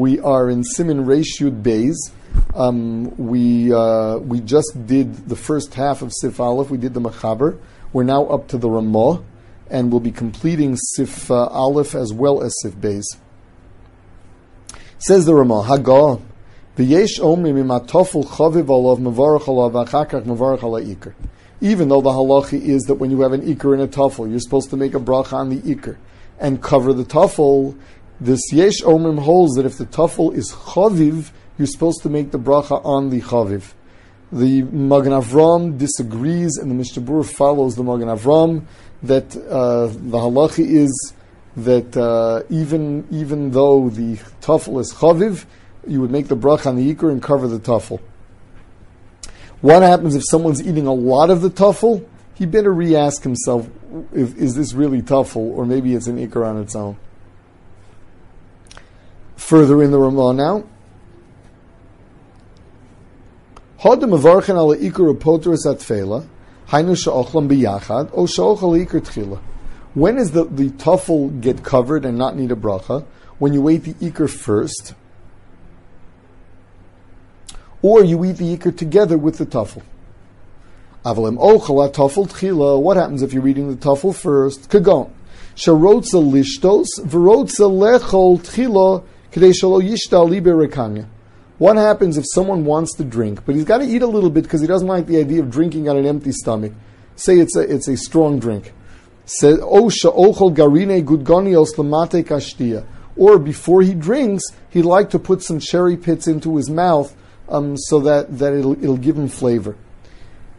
We are in Siman Reshud Bays. Um, we uh, we just did the first half of Sif Aleph. We did the Machaber. We're now up to the Ramah, and we'll be completing Sif uh, Aleph as well as Sif Bays. Says the Ramah, Hagah. Even though the halacha is that when you have an ikr and a tafel, you're supposed to make a bracha on the ikr and cover the tafel, this yesh omrim holds that if the tafel is chaviv, you're supposed to make the bracha on the chaviv. The Magen Avram disagrees, and the Mishnah follows the Magen Avram that uh, the halacha is that uh, even even though the tafel is chaviv, you would make the bracha on the ikr and cover the tafel. What happens if someone's eating a lot of the tafel? He better re-ask himself: if, Is this really tafel, or maybe it's an ikr on its own? Further in the Ramah now. When is the, the tafel get covered and not need a bracha? When you eat the ikr first, or you eat the ikr together with the tafel. What happens if you're eating the tafel first? Kagon. Sharotza lishtos, verotza lechol tchila, What happens if someone wants to drink, but he's got to eat a little bit because he doesn't like the idea of drinking on an empty stomach? Say it's a, it's a strong drink. Or before he drinks, he'd like to put some cherry pits into his mouth um, so that, that it'll, it'll give him flavor.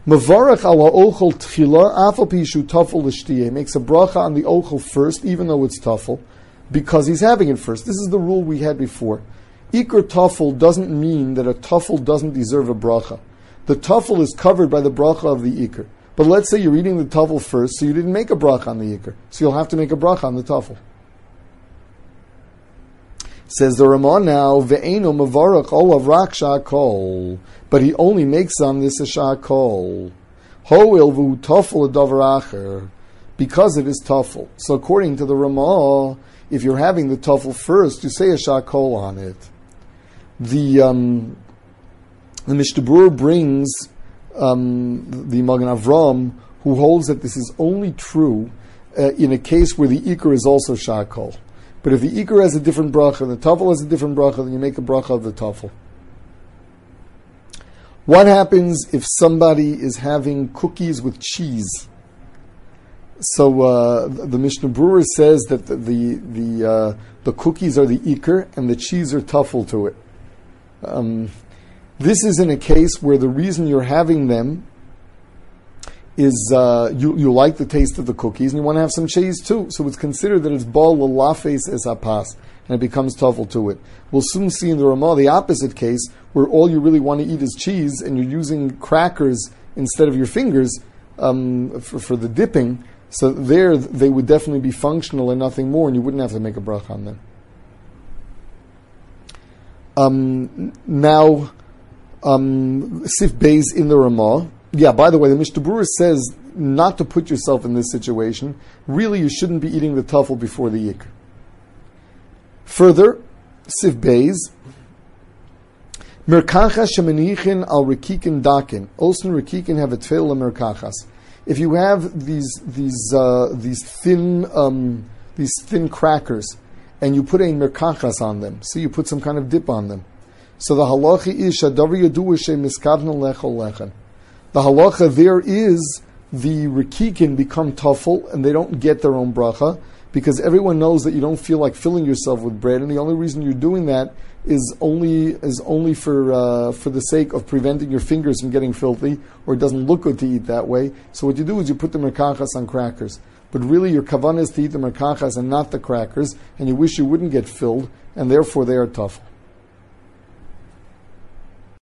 Mavarach ala. Makes a bracha on the ochel first, even though it's tafel, because he's having it first. This is the rule we had before. Iker tafel doesn't mean that a tafel doesn't deserve a bracha. The tafel is covered by the bracha of the ikr. But let's say you're eating the tafel first, so you didn't make a bracha on the ikr. So you'll have to make a bracha on the tafel. Says the Ramah now, ve'eno mavarach olav rak shakol. But he only makes on this a shakol. Ho'il vu tafel acher. Because it is tafel. So according to the Ramah, if you're having the tafel first, you say a shakol on it the um, the Mishnah brings um, the Magen Avram, who holds that this is only true uh, in a case where the ikr is also shakol. But if the ikr has a different bracha and the tafel has a different bracha, then you make a bracha of the tafel. What happens if somebody is having cookies with cheese? So uh, the Mishnah Berurah says that the the the, uh, the cookies are the ikr and the cheese are tafel to it. Um, this is in a case where the reason you're having them is uh, you, you like the taste of the cookies and you want to have some cheese too. So it's considered that it's bal lalafes es apas and it becomes tafel to it. We'll soon see in the Ramah the opposite case where all you really want to eat is cheese and you're using crackers instead of your fingers um, for, for, the dipping. So there they would definitely be functional and nothing more and you wouldn't have to make a bracha on them. Um, now, um, Sif Bays in the Ramah. Yeah, by the way, the Mishnah Berurah says not to put yourself in this situation. Really, you shouldn't be eating the tafel before the yik. Further, Sif Bays. Merkacha shemanichin al rikikin dakin. Olsen rikikin have a tefillah merkachas. If you have these these uh, these thin um, these thin crackers and you put a merkachas on them. So you put some kind of dip on them. So the halacha is shadavar yadu miskadna lechol lechen. The halacha there is the rikikin become tafel and they don't get their own bracha because everyone knows that you don't feel like filling yourself with bread, and the only reason you're doing that is only is only for uh, for the sake of preventing your fingers from getting filthy, or it doesn't look good to eat that way. So what you do is you put the merkachas on crackers but really your kavanah is to eat the merkachas and not the crackers, and you wish you wouldn't get filled, and therefore they are tough.